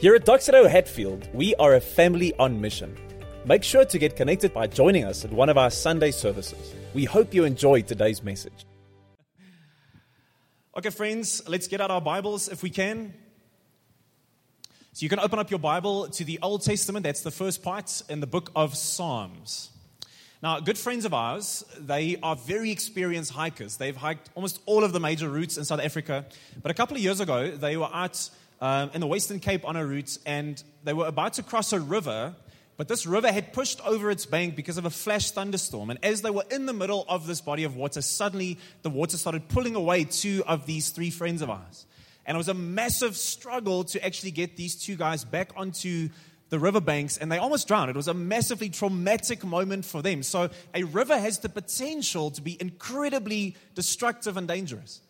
Here at Doxa Deo Hatfield, we are a family on mission. Make sure to get connected by joining us at one of our Sunday services. We hope you enjoyed today's message. Okay, friends, let's get out our Bibles if we can. So you can open up your Bible to the Old Testament. That's the first part in the book of Psalms. Now, good friends of ours, they are very experienced hikers. They've hiked almost all of the major routes in South Africa. But a couple of years ago, they were out um, in the Western Cape on a route and they were about to cross a river. But this river had pushed over its bank because of a flash thunderstorm. And as they were in the middle of this body of water, suddenly the water started pulling away two of these three friends of ours. And it was a massive struggle to actually get these two guys back onto the riverbanks and they almost drowned. It was a massively traumatic moment for them. So, a river has the potential to be incredibly destructive and dangerous.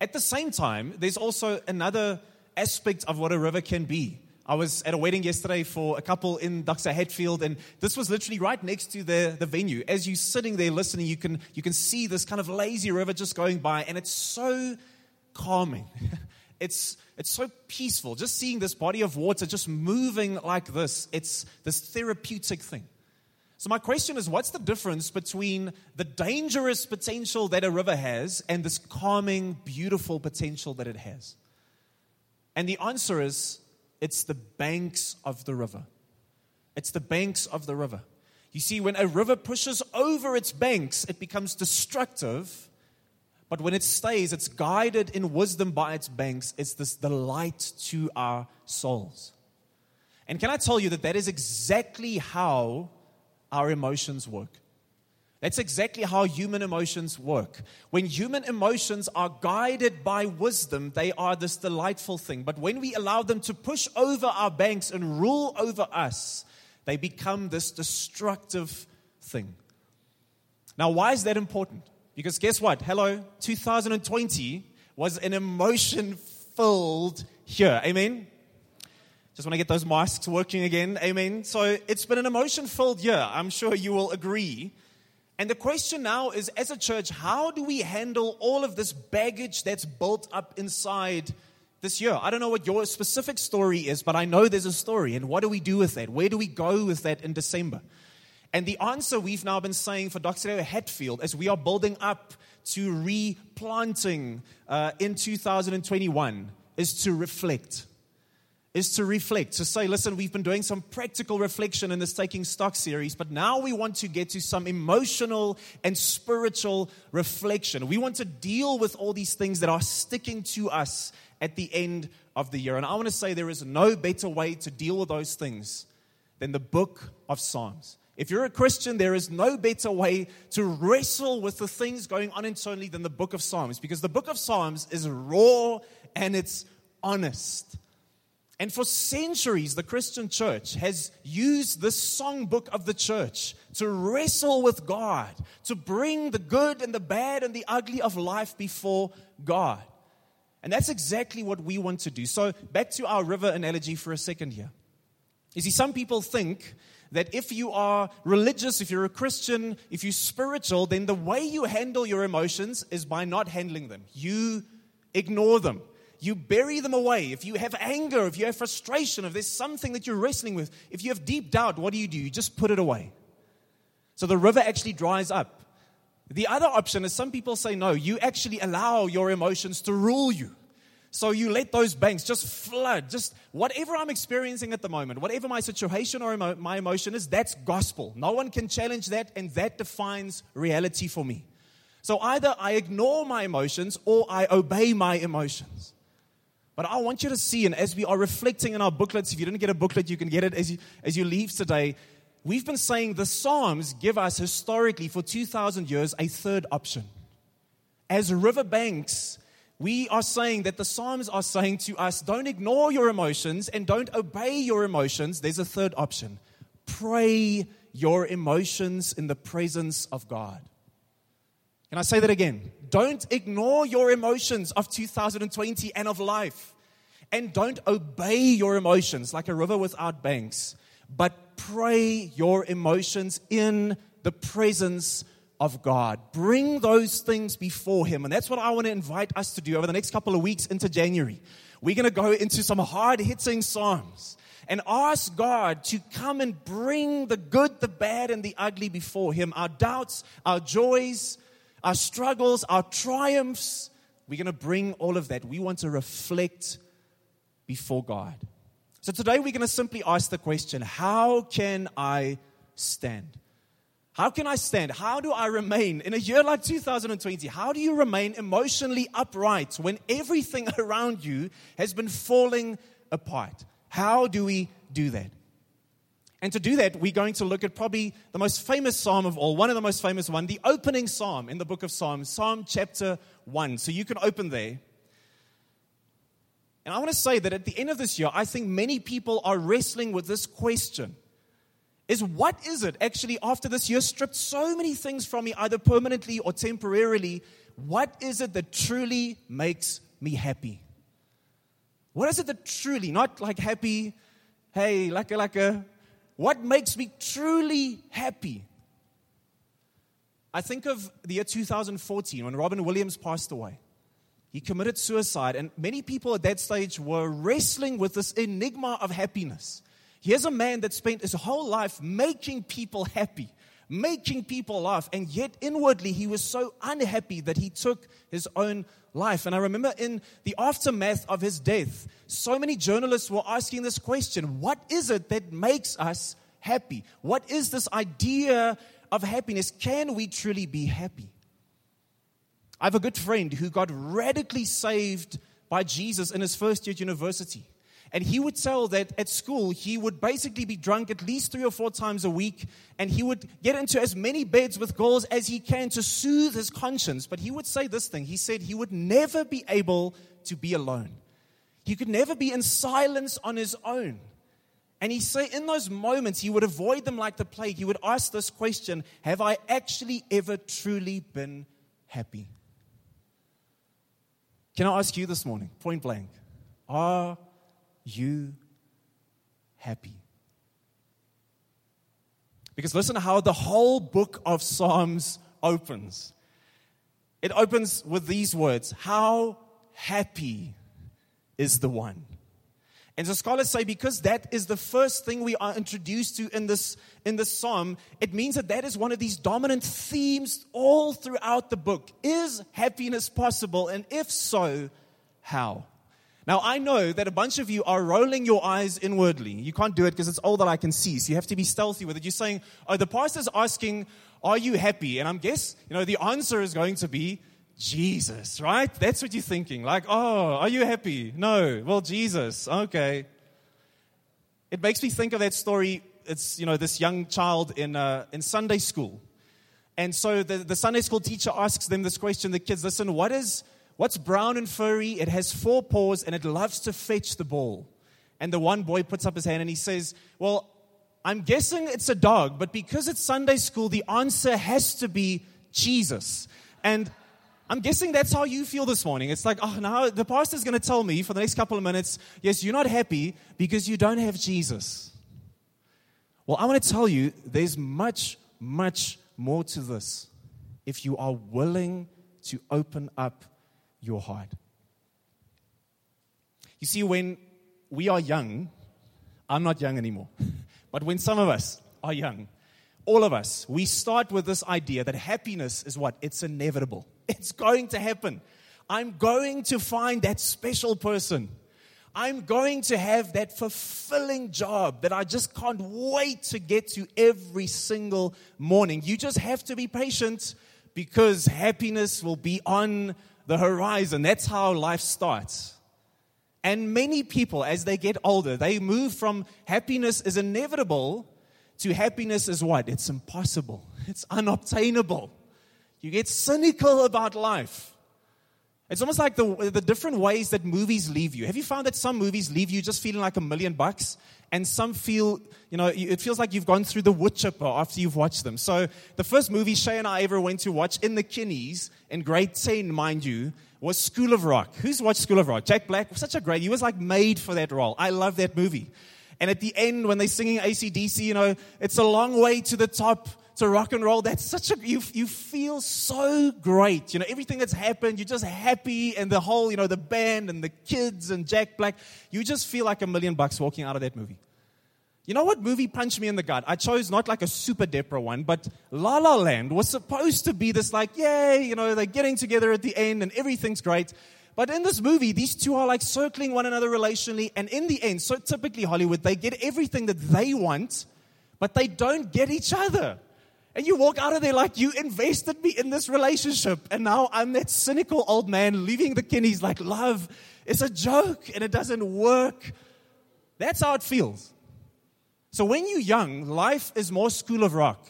At the same time, there's also another aspect of what a river can be. I was at a wedding yesterday for a couple in Doxa Hatfield, and this was literally right next to the, the venue. As you're sitting there listening, you can, you can see this kind of lazy river just going by, and it's so calming. It's, it's so peaceful. Just seeing this body of water just moving like this, it's this therapeutic thing. So, my question is what's the difference between the dangerous potential that a river has and this calming, beautiful potential that it has? And the answer is it's the banks of the river. It's the banks of the river. You see, when a river pushes over its banks, it becomes destructive but when it stays, it's guided in wisdom by its banks. It's this delight to our souls. And can I tell you that that is exactly how our emotions work? That's exactly how human emotions work. When human emotions are guided by wisdom, they are this delightful thing. But when we allow them to push over our banks and rule over us, they become this destructive thing. Now, why is that important? Because guess what? Hello, 2020 was an emotion filled year. Amen? Just want to get those masks working again. Amen. So it's been an emotion filled year. I'm sure you will agree. And the question now is as a church, how do we handle all of this baggage that's built up inside this year? I don't know what your specific story is, but I know there's a story. And what do we do with that? Where do we go with that in December? And the answer we've now been saying for Doxa Deo Hatfield as we are building up to replanting uh, in 2021 is to reflect. Is to reflect, to say, listen, we've been doing some practical reflection in this Taking Stock series, but now we want to get to some emotional and spiritual reflection. We want to deal with all these things that are sticking to us at the end of the year. And I want to say there is no better way to deal with those things than the book of Psalms. If you're a Christian, there is no better way to wrestle with the things going on internally than the book of Psalms because the book of Psalms is raw and it's honest. And for centuries, the Christian church has used this songbook of the church to wrestle with God, to bring the good and the bad and the ugly of life before God. And that's exactly what we want to do. So, back to our river analogy for a second here. You see, some people think that if you are religious, if you're a Christian, if you're spiritual, then the way you handle your emotions is by not handling them. You ignore them. You bury them away. If you have anger, if you have frustration, if there's something that you're wrestling with, if you have deep doubt, what do you do? You just put it away. So the river actually dries up. The other option is some people say, no, you actually allow your emotions to rule you. So you let those banks just flood, just whatever I'm experiencing at the moment, whatever my situation or emo- my emotion is, that's gospel. No one can challenge that, and that defines reality for me. So either I ignore my emotions or I obey my emotions. But I want you to see, and as we are reflecting in our booklets, if you didn't get a booklet, you can get it as you, as you leave today. We've been saying the Psalms give us historically for 2,000 years a third option. As riverbanks we are saying that the Psalms are saying to us don't ignore your emotions and don't obey your emotions. There's a third option pray your emotions in the presence of God. Can I say that again? Don't ignore your emotions of 2020 and of life. And don't obey your emotions like a river without banks, but pray your emotions in the presence of God. Bring those things before Him. And that's what I want to invite us to do over the next couple of weeks into January. we're going to go into some hard hitting Psalms and ask God to come and bring the good, the bad, and the ugly before Him our doubts, our joys, our struggles, our triumphs. We're going to bring all of that. We want to reflect before God. So today we're going to simply ask the question how can I stand? How can I stand? How do I remain in a year like 2020? How do you remain emotionally upright when everything around you has been falling apart? How do we do that? And to do that, we're going to look at probably the most famous psalm of all, one of the most famous one, the opening psalm in the book of Psalms, Psalm chapter 1. So you can open there. And I want to say that at the end of this year, I think many people are wrestling with this question is what is it actually after this year stripped so many things from me, either permanently or temporarily? What is it that truly makes me happy? What is it that truly, not like happy, hey, like a, like a, what makes me truly happy? I think of the year 2014 when Robin Williams passed away. He committed suicide, and many people at that stage were wrestling with this enigma of happiness. Here's a man that spent his whole life making people happy, making people laugh, and yet inwardly he was so unhappy that he took his own life. And I remember in the aftermath of his death, so many journalists were asking this question What is it that makes us happy? What is this idea of happiness? Can we truly be happy? I have a good friend who got radically saved by Jesus in his first year at university. And he would tell that at school, he would basically be drunk at least three or four times a week. And he would get into as many beds with girls as he can to soothe his conscience. But he would say this thing he said he would never be able to be alone, he could never be in silence on his own. And he said in those moments, he would avoid them like the plague. He would ask this question Have I actually ever truly been happy? Can I ask you this morning, point blank? Are you happy? Because listen to how the whole book of Psalms opens. It opens with these words How happy is the one. And so scholars say because that is the first thing we are introduced to in this, in this psalm, it means that that is one of these dominant themes all throughout the book. Is happiness possible? And if so, how? Now, I know that a bunch of you are rolling your eyes inwardly. You can't do it because it's all that I can see. So you have to be stealthy with it. You're saying, oh, the pastor's asking, are you happy? And I'm guess, you know, the answer is going to be Jesus, right? That's what you're thinking. Like, oh, are you happy? No. Well, Jesus. Okay. It makes me think of that story. It's, you know, this young child in, uh, in Sunday school. And so the, the Sunday school teacher asks them this question, the kids, listen, what is What's brown and furry? It has four paws and it loves to fetch the ball. And the one boy puts up his hand and he says, Well, I'm guessing it's a dog, but because it's Sunday school, the answer has to be Jesus. And I'm guessing that's how you feel this morning. It's like, oh, now the pastor's going to tell me for the next couple of minutes, yes, you're not happy because you don't have Jesus. Well, I want to tell you there's much, much more to this if you are willing to open up your heart. You see, when we are young, I'm not young anymore, but when some of us are young, all of us, we start with this idea that happiness is what? It's inevitable. It's going to happen. I'm going to find that special person. I'm going to have that fulfilling job that I just can't wait to get to every single morning. You just have to be patient because happiness will be on the horizon. That's how life starts. And many people, as they get older, they move from happiness is inevitable to happiness is what? It's impossible. It's unobtainable. You get cynical about life. It's almost like the, the different ways that movies leave you. Have you found that some movies leave you just feeling like a million bucks? And some feel, you know, it feels like you've gone through the wood chipper after you've watched them. So the first movie Shay and I ever went to watch in the kinnies, in grade 10, mind you, was School of Rock. Who's watched School of Rock? Jack Black, such a great, he was like made for that role. I love that movie. And at the end, when they're singing AC/DC, you know, it's a long way to the top rock and roll. That's such a, you, you feel so great. You know, everything that's happened, you're just happy and the whole, you know, the band and the kids and Jack Black, you just feel like a million bucks walking out of that movie. You know what movie punched me in the gut? I chose not like a super depra one, but La La Land was supposed to be this like, yay, you know, they're getting together at the end and everything's great. But in this movie, these two are like circling one another relationally, and in the end, so typically Hollywood, they get everything that they want, but they don't get each other. And you walk out of there like, you invested me in this relationship, and now I'm that cynical old man leaving the kinnies like, love is a joke and it doesn't work. That's how it feels. So when you're young, life is more school of rock.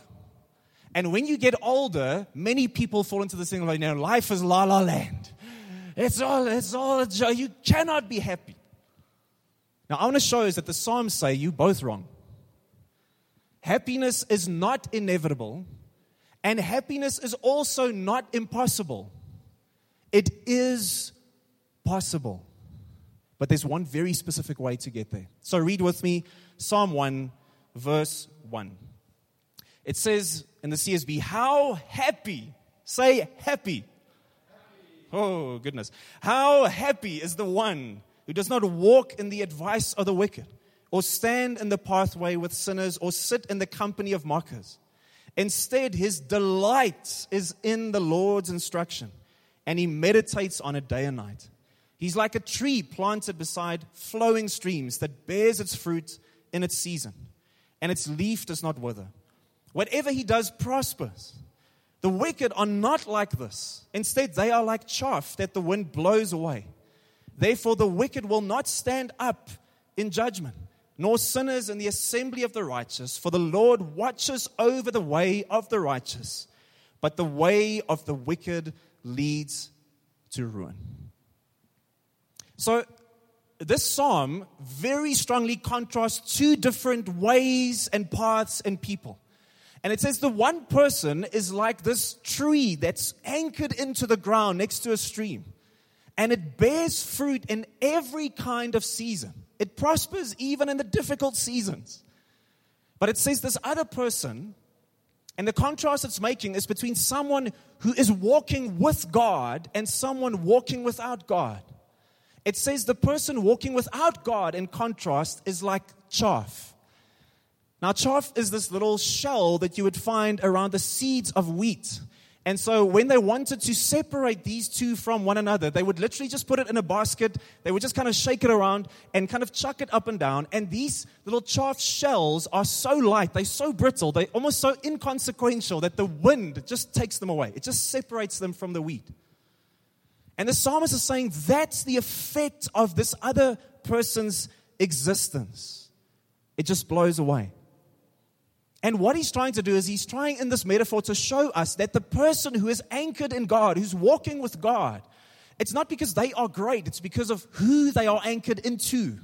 And when you get older, many people fall into this thing like, life is la la land. It's all, it's all a joke. You cannot be happy. Now, I want to show us that the Psalms say you both wrong. Happiness is not inevitable, and happiness is also not impossible. It is possible. But there's one very specific way to get there. So read with me Psalm 1, verse 1. It says in the CSB, How happy, say happy. happy. Oh, goodness. How happy is the one who does not walk in the advice of the wicked, or stand in the pathway with sinners, or sit in the company of mockers. Instead, his delight is in the Lord's instruction, and he meditates on it day and night. He's like a tree planted beside flowing streams that bears its fruit in its season, and its leaf does not wither. Whatever he does prospers. The wicked are not like this. Instead, they are like chaff that the wind blows away. Therefore, the wicked will not stand up in judgment, nor sinners in the assembly of the righteous. For the Lord watches over the way of the righteous, but the way of the wicked leads to ruin. So, this psalm very strongly contrasts two different ways and paths and people. And it says the one person is like this tree that's anchored into the ground next to a stream. And it bears fruit in every kind of season. It prospers even in the difficult seasons. But it says this other person, and the contrast it's making is between someone who is walking with God and someone walking without God. It says the person walking without God, in contrast, is like chaff. Now, chaff is this little shell that you would find around the seeds of wheat. And so, when they wanted to separate these two from one another, they would literally just put it in a basket. They would just kind of shake it around and kind of chuck it up and down. And these little chaff shells are so light, they're so brittle, they're almost so inconsequential that the wind just takes them away. It just separates them from the wheat. And the psalmist is saying that's the effect of this other person's existence. It just blows away. And what he's trying to do is he's trying in this metaphor to show us that the person who is anchored in God, who's walking with God, it's not because they are great, it's because of who they are anchored into.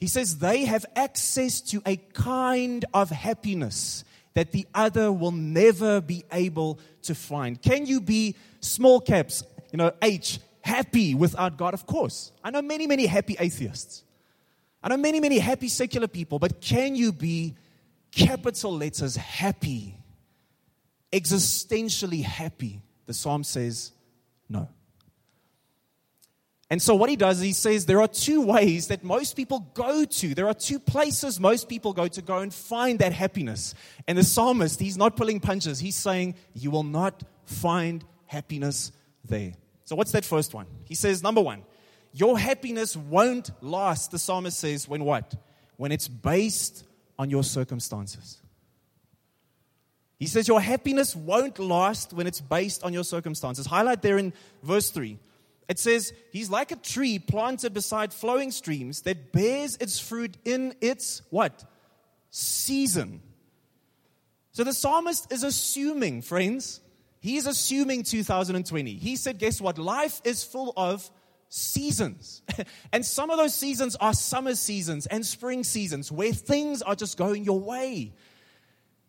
He says they have access to a kind of happiness that the other will never be able to find. Can you be small caps you know, H, happy without God? Of course. I know many, many happy atheists. I know many, many happy secular people, but can you be capital letters happy, existentially happy? The psalm says no. And so, what he does he says there are two ways that most people go to. There are two places most people go to go and find that happiness. And the psalmist, he's not pulling punches. He's saying, You will not find happiness there. So, what's that first one? He says, number one, your happiness won't last, the psalmist says, when what? When it's based on your circumstances. He says, Your happiness won't last when it's based on your circumstances. Highlight there in verse 3. It says, He's like a tree planted beside flowing streams that bears its fruit in its what? Season. So the psalmist is assuming, friends, He's assuming 2020. He said, guess what? Life is full of seasons. and some of those seasons are summer seasons and spring seasons where things are just going your way.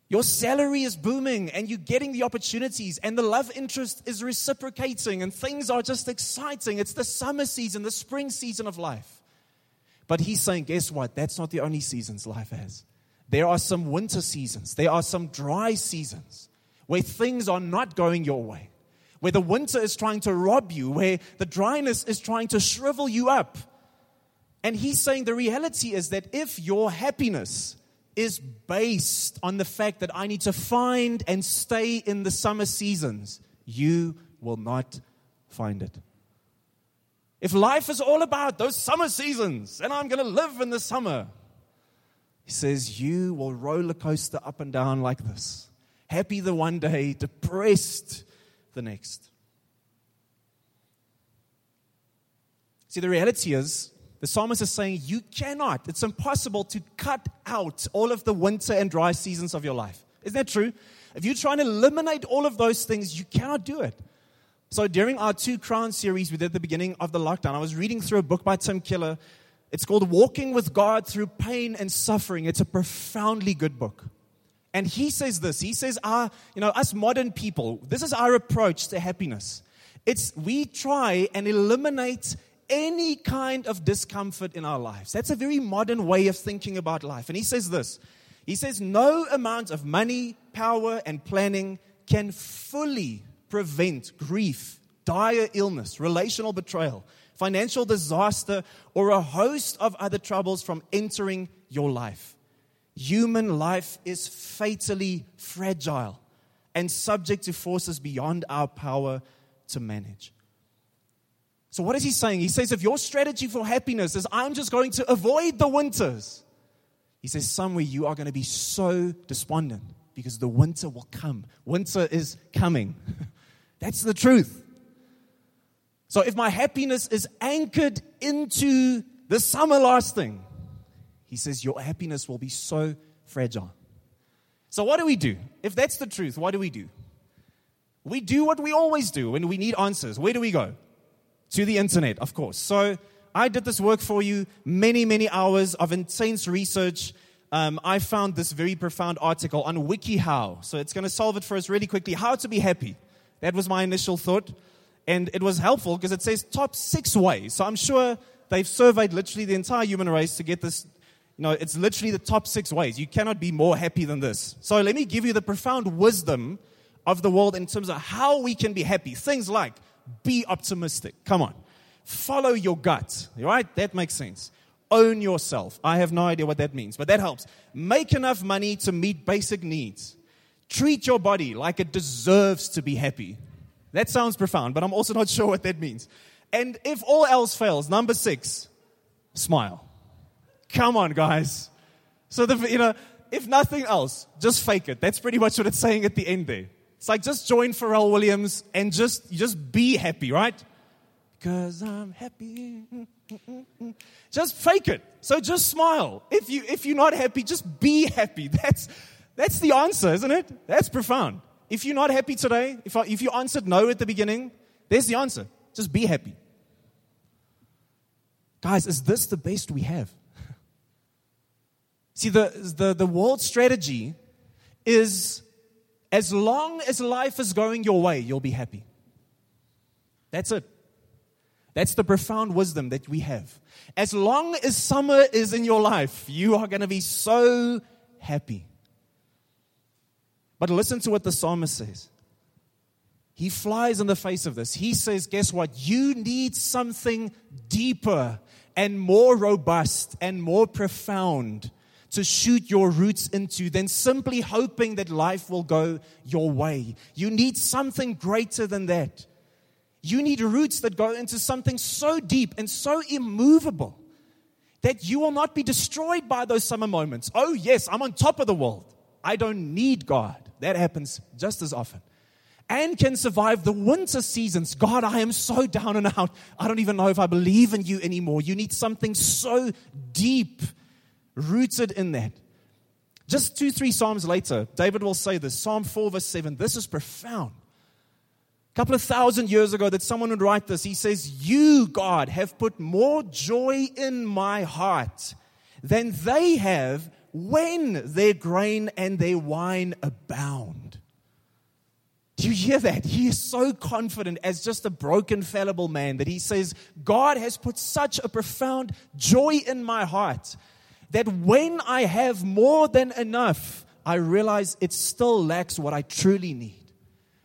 Your salary is booming and you're getting the opportunities and the love interest is reciprocating and things are just exciting. It's the summer season, the spring season of life. But he's saying, guess what? That's not the only seasons life has. there are some winter seasons, there are some dry seasons where things are not going your way, where the winter is trying to rob you, where the dryness is trying to shrivel you up. And he's saying the reality is that if your happiness is based on the fact that I need to find and stay in the summer seasons, you will not find it. If life is all about those summer seasons and I'm going to live in the summer, he says, You will roller coaster up and down like this. Happy the one day, depressed the next. See, the reality is, the psalmist is saying, You cannot, it's impossible to cut out all of the winter and dry seasons of your life. Isn't that true? If you try and eliminate all of those things, you cannot do it. So during our Two crown series we did at the beginning of the lockdown, I was reading through a book by Tim Keller it's called Walking with God Through Pain and Suffering. It's a profoundly good book. And he says this. He says, our, you know, us modern people, this is our approach to happiness. It's we try and eliminate any kind of discomfort in our lives. That's a very modern way of thinking about life. And he says this. He says, no amount of money, power, and planning can fully prevent grief, dire illness, relational betrayal, financial disaster, or a host of other troubles from entering your life. Human life is fatally fragile and subject to forces beyond our power to manage. So, what is he saying? He says, if your strategy for happiness is, I'm just going to avoid the winters, he says, somewhere you are going to be so despondent because the winter will come. Winter is coming. That's the truth. So if my happiness is anchored into the summer lasting, he says your happiness will be so fragile. So what do we do? If that's the truth, what do we do? We do what we always do when we need answers. Where do we go? To the internet, of course. So I did this work for you, many, many hours of intense research. Um, I found this very profound article on WikiHow. So it's going to solve it for us really quickly. How to be happy. That was my initial thought. And it was helpful because it says top six ways. So I'm sure they've surveyed literally the entire human race to get this. You know, it's literally the top six ways. You cannot be more happy than this. So let me give you the profound wisdom of the world in terms of how we can be happy. Things like be optimistic. Come on. Follow your gut. Right? That makes sense. Own yourself. I have no idea what that means, but that helps. Make enough money to meet basic needs. Treat your body like it deserves to be happy. That sounds profound, but I'm also not sure what that means. And if all else fails, number six, smile. Come on, guys. So, the, you know, if nothing else, just fake it. That's pretty much what it's saying at the end there. It's like just join Pharrell Williams and just, just be happy, right? Because I'm happy. Just fake it. So just smile. If, you, if you're not happy, just be happy. That's, that's the answer, isn't it? That's profound. If you're not happy today, if, I, if you answered no at the beginning, there's the answer. Just be happy. Guys, is this the best we have? See, the, the, the world strategy is as long as life is going your way, you'll be happy. That's it. That's the profound wisdom that we have. As long as summer is in your life, you are going to be so happy. But listen to what the psalmist says. He flies in the face of this. He says, Guess what? You need something deeper and more robust and more profound to shoot your roots into than simply hoping that life will go your way. You need something greater than that. You need roots that go into something so deep and so immovable that you will not be destroyed by those summer moments. Oh, yes, I'm on top of the world. I don't need God. That happens just as often. And can survive the winter seasons. God, I am so down and out. I don't even know if I believe in you anymore. You need something so deep rooted in that. Just two, three Psalms later, David will say this Psalm 4, verse 7. This is profound. A couple of thousand years ago, that someone would write this. He says, You, God, have put more joy in my heart than they have when their grain and their wine abound. Do you hear that? He is so confident as just a broken, fallible man that he says, God has put such a profound joy in my heart that when I have more than enough, I realize it still lacks what I truly need.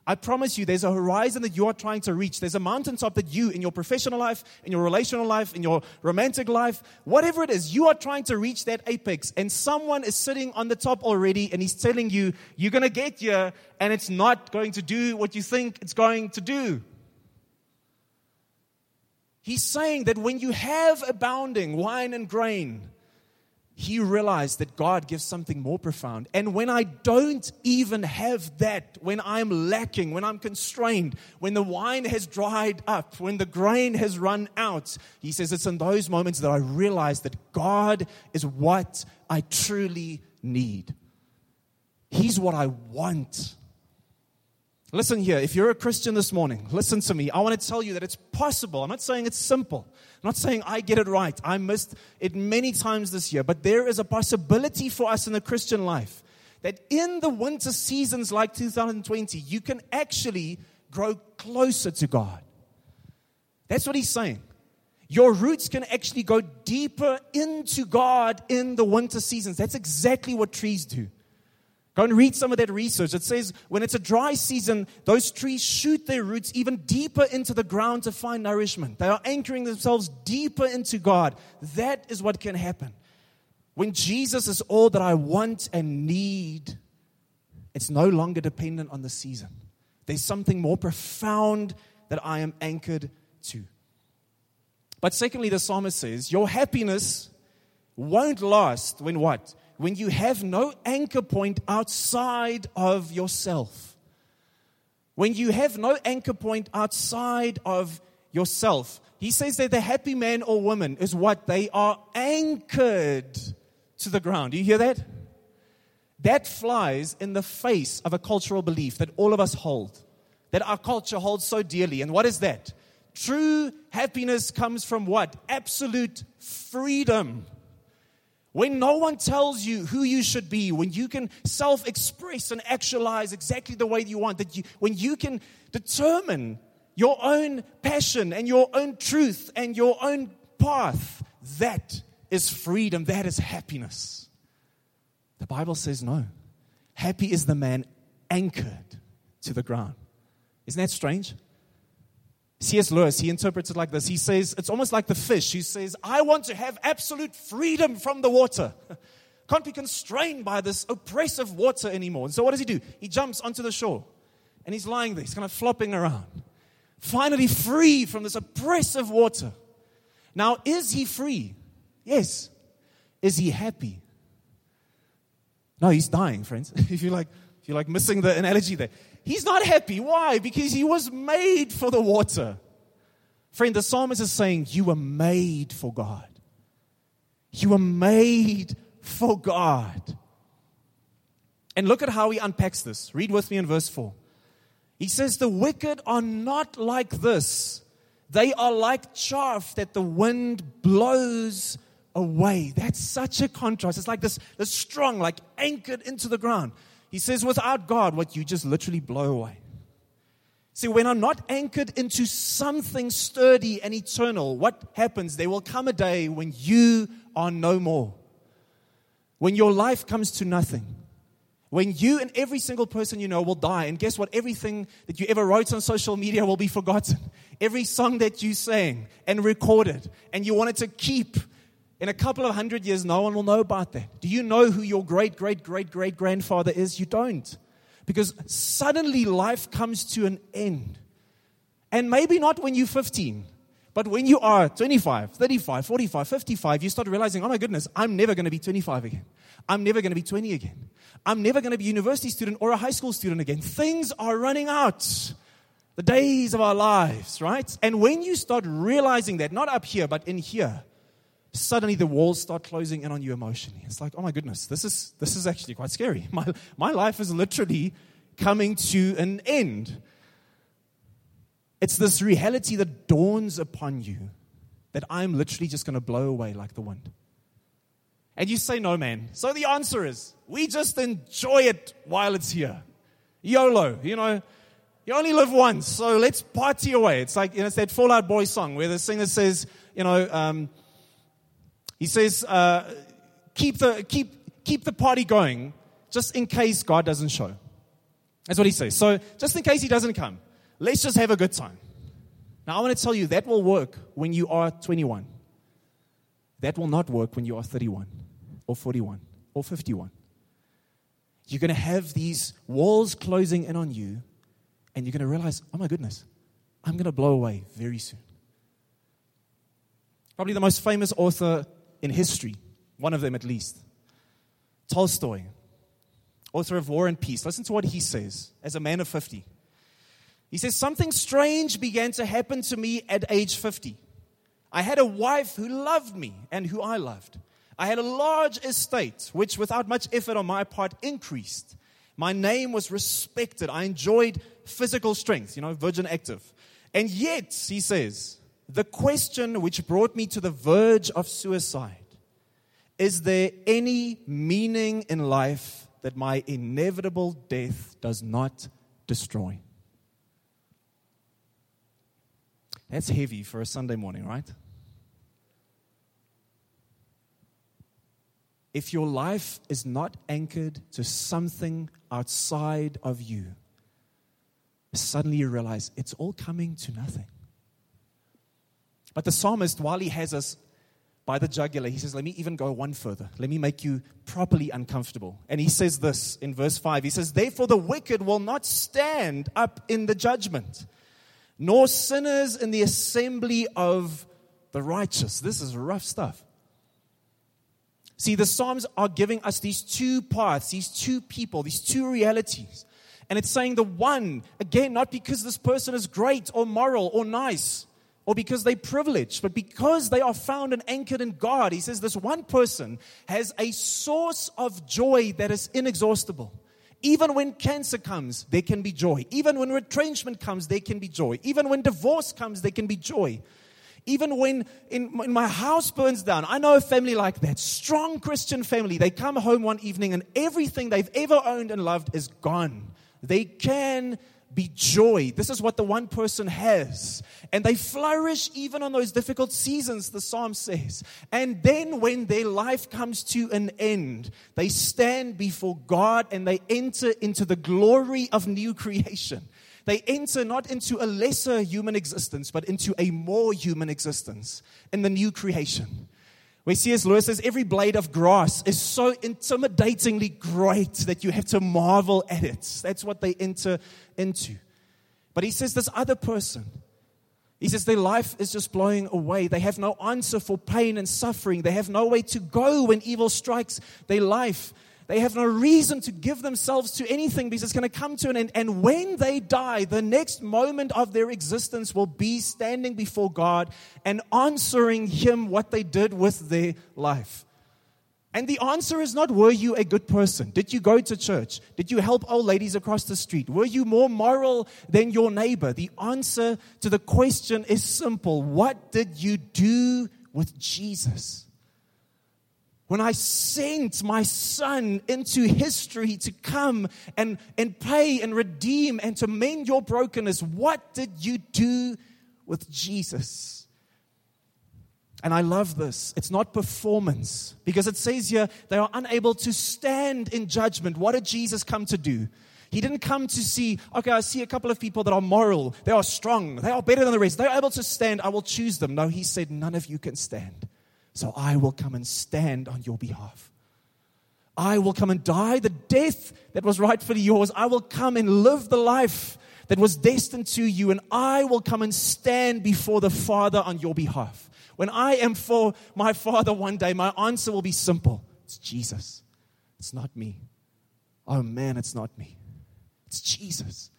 I promise you, there's a horizon that you are trying to reach. There's a mountaintop that you, in your professional life, in your relational life, in your romantic life, whatever it is, you are trying to reach that apex. And someone is sitting on the top already and he's telling you, you're going to get here and it's not going to do what you think it's going to do. He's saying that when you have abounding wine and grain, he realized that God gives something more profound. And when I don't even have that, when I'm lacking, when I'm constrained, when the wine has dried up, when the grain has run out, he says it's in those moments that I realize that God is what I truly need. He's what I want. Listen here, if you're a Christian this morning, listen to me. I want to tell you that it's possible. I'm not saying it's simple. I'm not saying I get it right. I missed it many times this year, but there is a possibility for us in the Christian life that in the winter seasons like 2020, you can actually grow closer to God. That's what he's saying. Your roots can actually go deeper into God in the winter seasons. That's exactly what trees do. Go and read some of that research. It says when it's a dry season, those trees shoot their roots even deeper into the ground to find nourishment. They are anchoring themselves deeper into God. That is what can happen. When Jesus is all that I want and need, it's no longer dependent on the season. There's something more profound that I am anchored to. But secondly, the psalmist says, Your happiness won't last when what? When you have no anchor point outside of yourself. When you have no anchor point outside of yourself. He says that the happy man or woman is what? They are anchored to the ground. Do you hear that? That flies in the face of a cultural belief that all of us hold, that our culture holds so dearly. And what is that? True happiness comes from what? Absolute freedom. When no one tells you who you should be, when you can self express and actualize exactly the way you want, that you, when you can determine your own passion and your own truth and your own path, that is freedom, that is happiness. The Bible says no. Happy is the man anchored to the ground. Isn't that strange? C.S. Lewis, he interprets it like this. He says, it's almost like the fish. He says, I want to have absolute freedom from the water. Can't be constrained by this oppressive water anymore. And so what does he do? He jumps onto the shore and he's lying there. He's kind of flopping around. Finally free from this oppressive water. Now, is he free? Yes. Is he happy? No, he's dying, friends. if you're like, if you're like missing the analogy there. He's not happy. Why? Because he was made for the water. Friend, the psalmist is saying, You were made for God. You were made for God. And look at how he unpacks this. Read with me in verse 4. He says, The wicked are not like this. They are like chaff that the wind blows away. That's such a contrast. It's like this, this strong, like anchored into the ground. He says, without God, what you just literally blow away. See, when I'm not anchored into something sturdy and eternal, what happens? There will come a day when you are no more. When your life comes to nothing. When you and every single person you know will die. And guess what? Everything that you ever wrote on social media will be forgotten. Every song that you sang and recorded and you wanted to keep in a couple of hundred years, no one will know about that. Do you know who your great, great, great, great grandfather is? You don't. Because suddenly life comes to an end. And maybe not when you're 15, but when you are 25, 35, 45, 55, you start realizing, oh my goodness, I'm never going to be 25 again. I'm never going to be 20 again. I'm never going to be a university student or a high school student again. Things are running out. The days of our lives, right? And when you start realizing that, not up here, but in here, suddenly the walls start closing in on you emotionally. It's like, oh my goodness, this is, this is actually quite scary. My, my life is literally coming to an end. It's this reality that dawns upon you that I'm literally just going to blow away like the wind. And you say, no, man. So the answer is, we just enjoy it while it's here. YOLO, you know, you only live once, so let's party away. It's like, you know, it's that Fall Out Boy song where the singer says, you know, um, he says, uh, keep the, keep, keep the party going just in case God doesn't show. That's what he says. So, just in case he doesn't come, let's just have a good time. Now, I want to tell you that will work when you are 21. That will not work when you are 31 or 41 or 51. You're going to have these walls closing in on you, and you're going to realize, oh my goodness, I'm going to blow away very soon. Probably the most famous author in history, one of them at least, Tolstoy, author of War and Peace. Listen to what he says as a man of 50. He says, Something strange began to happen to me at age 50. I had a wife who loved me and who I loved. I had a large estate, which without much effort on my part increased. My name was respected. I enjoyed physical strength, you know, virgin active. And yet, he says, the question which brought me to the verge of suicide is there any meaning in life that my inevitable death does not destroy. That's heavy for a Sunday morning, right? If your life is not anchored to something outside of you, suddenly you realize it's all coming to nothing. But the psalmist, while he has us by the jugular, he says, Let me even go one further. Let me make you properly uncomfortable. And he says this in verse 5 He says, Therefore the wicked will not stand up in the judgment, nor sinners in the assembly of the righteous. This is rough stuff. See, the Psalms are giving us these two paths, these two people, these two realities. And it's saying the one, again, not because this person is great or moral or nice, or because they're privileged, but because they are found and anchored in God. He says this one person has a source of joy that is inexhaustible. Even when cancer comes, there can be joy. Even when retrenchment comes, there can be joy. Even when divorce comes, there can be joy. Even when in, when my house burns down, I know a family like that, strong Christian family. They come home one evening and everything they've ever owned and loved is gone. They can be joy. This is what the one person has. And they flourish even on those difficult seasons, the psalm says. And then when their life comes to an end, they stand before God and they enter into the glory of new creation. They enter not into a lesser human existence, but into a more human existence in the new creation. Where C.S. Lewis says every blade of grass is so intimidatingly great that you have to marvel at it. That's what they enter into. But he says this other person, he says their life is just blowing away. They have no answer for pain and suffering. They have no way to go when evil strikes their life. They have no reason to give themselves to anything because it's going to come to an end. And when they die, the next moment of their existence will be standing before God and answering Him what they did with their life. And the answer is not, were you a good person? Did you go to church? Did you help old ladies across the street? Were you more moral than your neighbor? The answer to the question is simple What did you do with Jesus? When I sent my son into history to come and, and pay and redeem and to mend your brokenness, what did you do with Jesus? And I love this. It's not performance because it says here they are unable to stand in judgment. What did Jesus come to do? He didn't come to see, okay, I see a couple of people that are moral, they are strong, they are better than the rest, they're able to stand, I will choose them. No, he said, none of you can stand. So I will come and stand on your behalf. I will come and die the death that was rightfully yours. I will come and live the life that was destined to you, and I will come and stand before the Father on your behalf. When I am for my Father one day, my answer will be simple it's Jesus. It's not me. Oh man, it's not me. It's Jesus.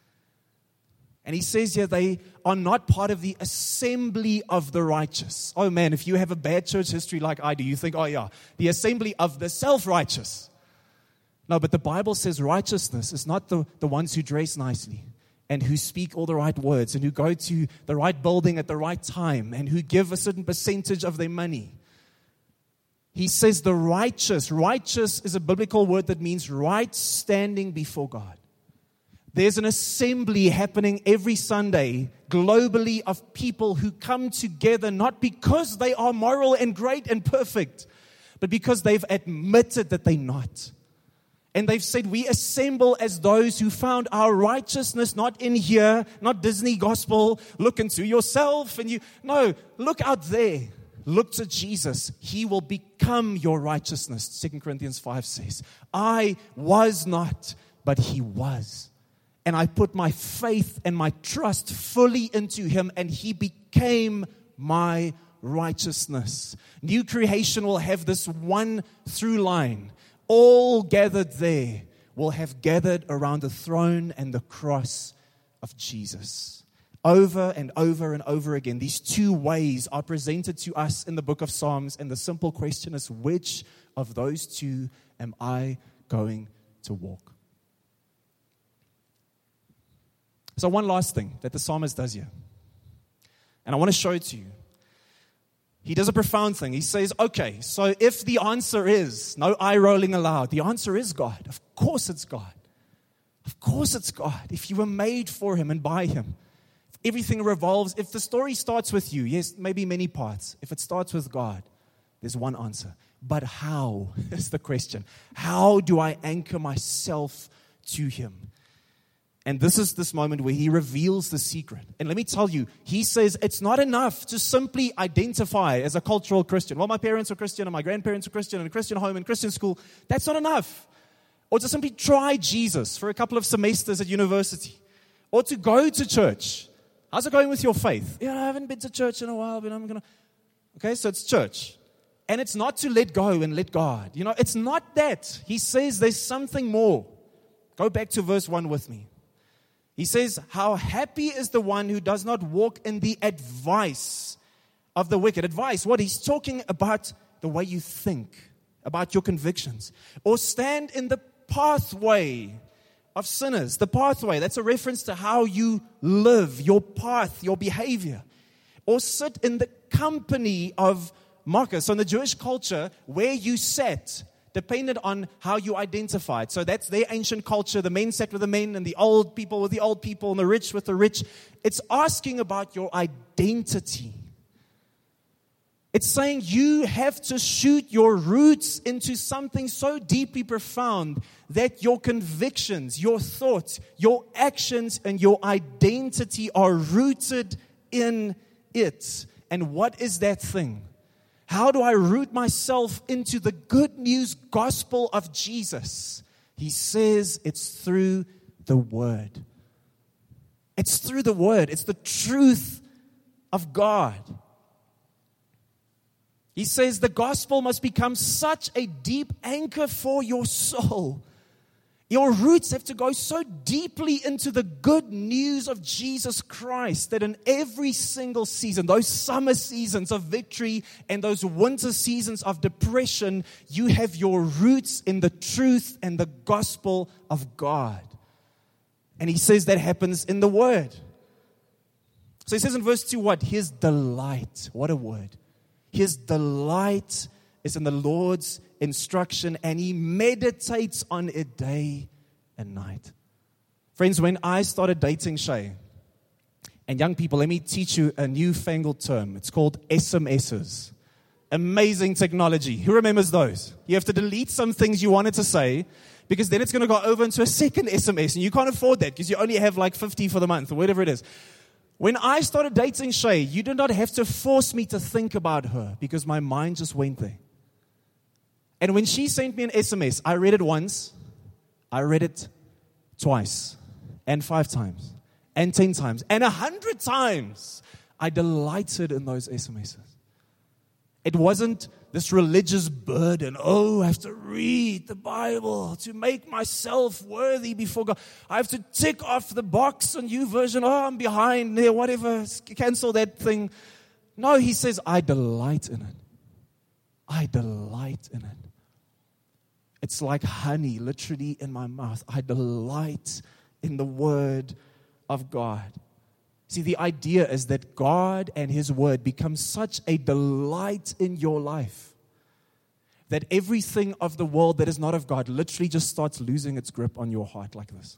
And he says here they are not part of the assembly of the righteous. Oh man, if you have a bad church history like I do, you think, oh yeah, the assembly of the self righteous. No, but the Bible says righteousness is not the, the ones who dress nicely and who speak all the right words and who go to the right building at the right time and who give a certain percentage of their money. He says the righteous. Righteous is a biblical word that means right standing before God. There's an assembly happening every Sunday globally of people who come together not because they are moral and great and perfect, but because they've admitted that they're not. And they've said, We assemble as those who found our righteousness not in here, not Disney gospel, look into yourself and you. No, look out there. Look to Jesus. He will become your righteousness. 2 Corinthians 5 says, I was not, but He was. And I put my faith and my trust fully into Him, and He became my righteousness. New creation will have this one through line. All gathered there will have gathered around the throne and the cross of Jesus. Over and over and over again, these two ways are presented to us in the book of Psalms, and the simple question is which of those two am I going to walk? So, one last thing that the psalmist does here, and I want to show it to you he does a profound thing. He says, okay, so if the answer is no eye rolling allowed, the answer is God. Of course it's God. Of course it's God. If you were made for Him and by Him, if everything revolves, if the story starts with you, yes, maybe many parts. If it starts with God, there's one answer. But how is the question? How do I anchor myself to Him? And this is this moment where he reveals the secret. And let me tell you, he says it's not enough to simply identify as a cultural Christian. Well, my parents are Christian and my grandparents are Christian and a Christian home and Christian school. That's not enough. Or to simply try Jesus for a couple of semesters at university. Or to go to church. How's it going with your faith? Yeah, I haven't been to church in a while, but I'm going to. Okay, so it's church. And it's not to let go and let God. You know, it's not that. He says there's something more. Go back to verse 1 with me. He says, How happy is the one who does not walk in the advice of the wicked. Advice, what? He's talking about the way you think, about your convictions, or stand in the pathway of sinners. The pathway, that's a reference to how you live, your path, your behavior, or sit in the company of mockers. So, in the Jewish culture, where you sat depended on how you identified. So that's their ancient culture. The men sat with the men, and the old people with the old people, and the rich with the rich. It's asking about your identity. It's saying you have to shoot your roots into something so deeply profound that your convictions, your thoughts, your actions, and your identity are rooted in it. And what is that thing? How do I root myself into the good news gospel of Jesus? He says it's through the word. It's through the word, it's the truth of God. He says the gospel must become such a deep anchor for your soul your roots have to go so deeply into the good news of Jesus Christ that in every single season, those summer seasons of victory and those winter seasons of depression, you have your roots in the truth and the gospel of God. And he says that happens in the word. So he says in verse 2 what? His delight. What a word. His delight is in the Lord's instruction and he meditates on it day and night. Friends, when I started dating Shay, and young people, let me teach you a newfangled term. It's called SMSs. Amazing technology. Who remembers those? You have to delete some things you wanted to say because then it's going to go over into a second SMS and you can't afford that because you only have like 50 for the month or whatever it is. When I started dating Shay, you did not have to force me to think about her because my mind just went there. And when she sent me an SMS, I read it once, I read it twice, and five times, and ten times, and a hundred times. I delighted in those SMSs. It wasn't this religious burden. Oh, I have to read the Bible to make myself worthy before God. I have to tick off the box on YouVersion. Oh, I'm behind there, whatever. Cancel that thing. No, he says, I delight in it. I delight in it. It's like honey, literally, in my mouth. I delight in the word of God. See, the idea is that God and His Word become such a delight in your life that everything of the world that is not of God literally just starts losing its grip on your heart like this.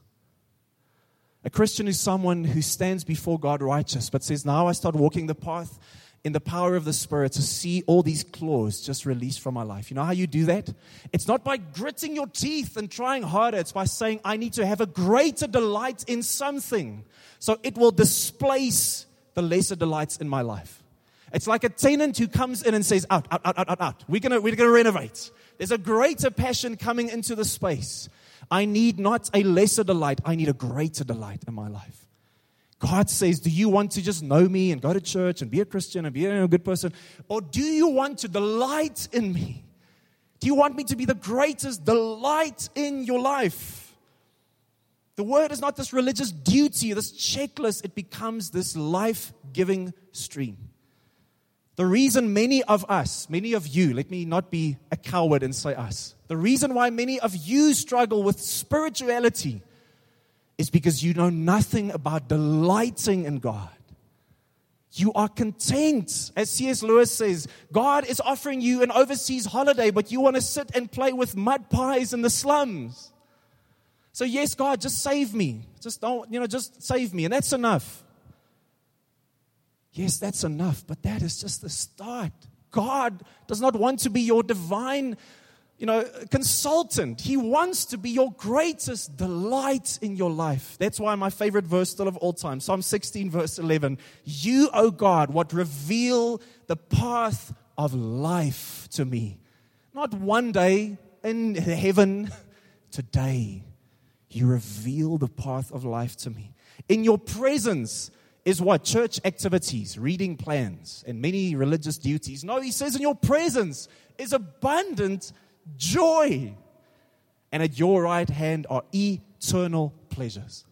A Christian is someone who stands before God righteous, but says, Now I start walking the path in the power of the Spirit to see all these claws just released from my life. You know how you do that? It's not by gritting your teeth and trying harder, it's by saying, I need to have a greater delight in something. So it will displace the lesser delights in my life. It's like a tenant who comes in and says, Out, out, out, out, out, out. We're going we're going to renovate. There's a greater passion coming into the space. I need not a lesser delight, I need a greater delight in my life. God says, Do you want to just know me and go to church and be a Christian and be a good person? Or do you want to delight in me? Do you want me to be the greatest delight in your life? The word is not this religious duty, this checklist. It becomes this life giving stream. The reason many of us, many of you, let me not be a coward and say us, the reason why many of you struggle with spirituality is because you know nothing about delighting in God. You are content. As C.S. Lewis says, God is offering you an overseas holiday, but you want to sit and play with mud pies in the slums. So, yes, God, just save me. Just don't, you know, just save me. And that's enough. Yes, that's enough, but that is just the start. God does not want to be your divine you know, consultant. He wants to be your greatest delight in your life. That's why my favorite verse still of all time, Psalm 16, verse 11. You, O God, what reveal the path of life to me. Not one day in heaven, today. You reveal the path of life to me. In your presence is what? Church activities, reading plans, and many religious duties. No, he says in your presence is abundant joy. And at your right hand are eternal pleasures.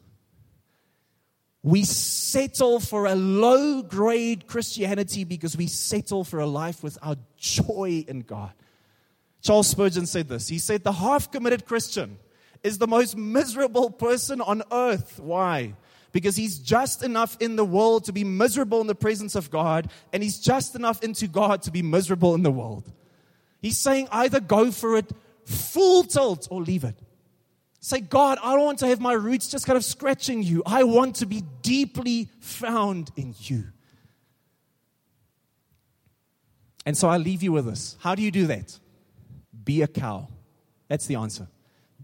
We settle for a low grade Christianity because we settle for a life without joy in God. Charles Spurgeon said this. He said, The half committed Christian is the most miserable person on earth. Why? Because he's just enough in the world to be miserable in the presence of God, and he's just enough into God to be miserable in the world. He's saying either go for it full tilt or leave it. Say, God, I don't want to have my roots just kind of scratching you. I want to be deeply found in you. And so I leave you with this. How do you do that? Be a cow. That's the answer.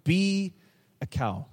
Be a cow.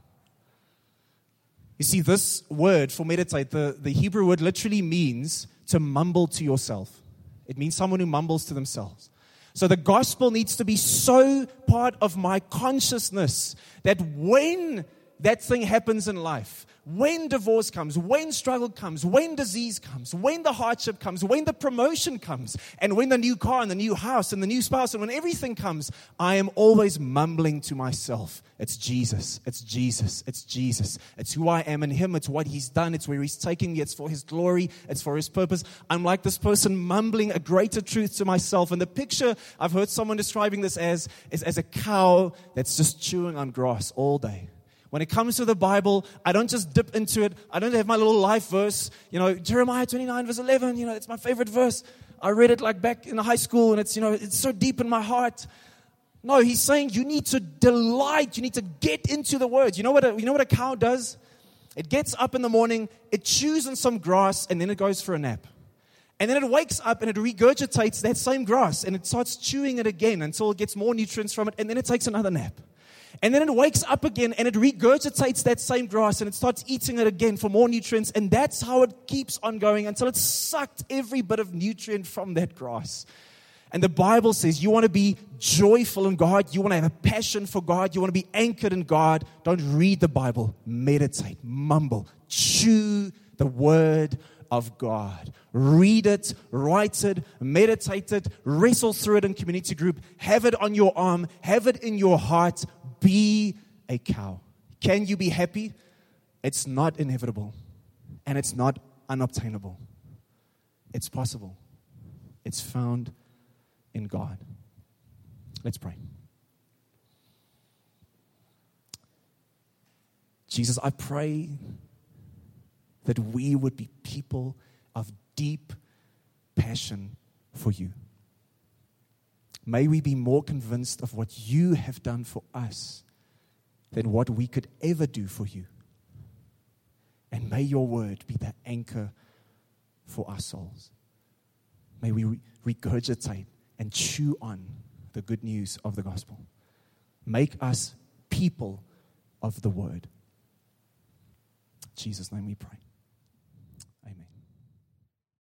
You see, this word for meditate, the, the Hebrew word literally means to mumble to yourself. It means someone who mumbles to themselves. So the gospel needs to be so part of my consciousness that when that thing happens in life, when divorce comes, when struggle comes, when disease comes, when the hardship comes, when the promotion comes, and when the new car and the new house and the new spouse, and when everything comes, I am always mumbling to myself, It's Jesus, it's Jesus, it's Jesus. It's who I am in Him, it's what He's done, it's where He's taking me, it's for His glory, it's for His purpose. I'm like this person mumbling a greater truth to myself. And the picture I've heard someone describing this as is as a cow that's just chewing on grass all day. When it comes to the Bible, I don't just dip into it. I don't have my little life verse. You know, Jeremiah 29, verse 11, you know, it's my favorite verse. I read it like back in high school and it's, you know, it's so deep in my heart. No, he's saying you need to delight. You need to get into the words. You know what a, you know what a cow does? It gets up in the morning, it chews on some grass, and then it goes for a nap. And then it wakes up and it regurgitates that same grass and it starts chewing it again until it gets more nutrients from it, and then it takes another nap. And then it wakes up again and it regurgitates that same grass and it starts eating it again for more nutrients. And that's how it keeps on going until it's sucked every bit of nutrient from that grass. And the Bible says you want to be joyful in God, you want to have a passion for God, you want to be anchored in God. Don't read the Bible, meditate, mumble, chew the word of God. Read it, write it, meditate it, wrestle through it in community group, have it on your arm, have it in your heart, be a cow. Can you be happy? It's not inevitable and it's not unobtainable. It's possible. It's found in God. Let's pray. Jesus, I pray that we would be people of deep passion for you. May we be more convinced of what you have done for us than what we could ever do for you. And may your word be the anchor for our souls. may we regurgitate and chew on the good news of the gospel. Make us people of the word. In Jesus' name we pray.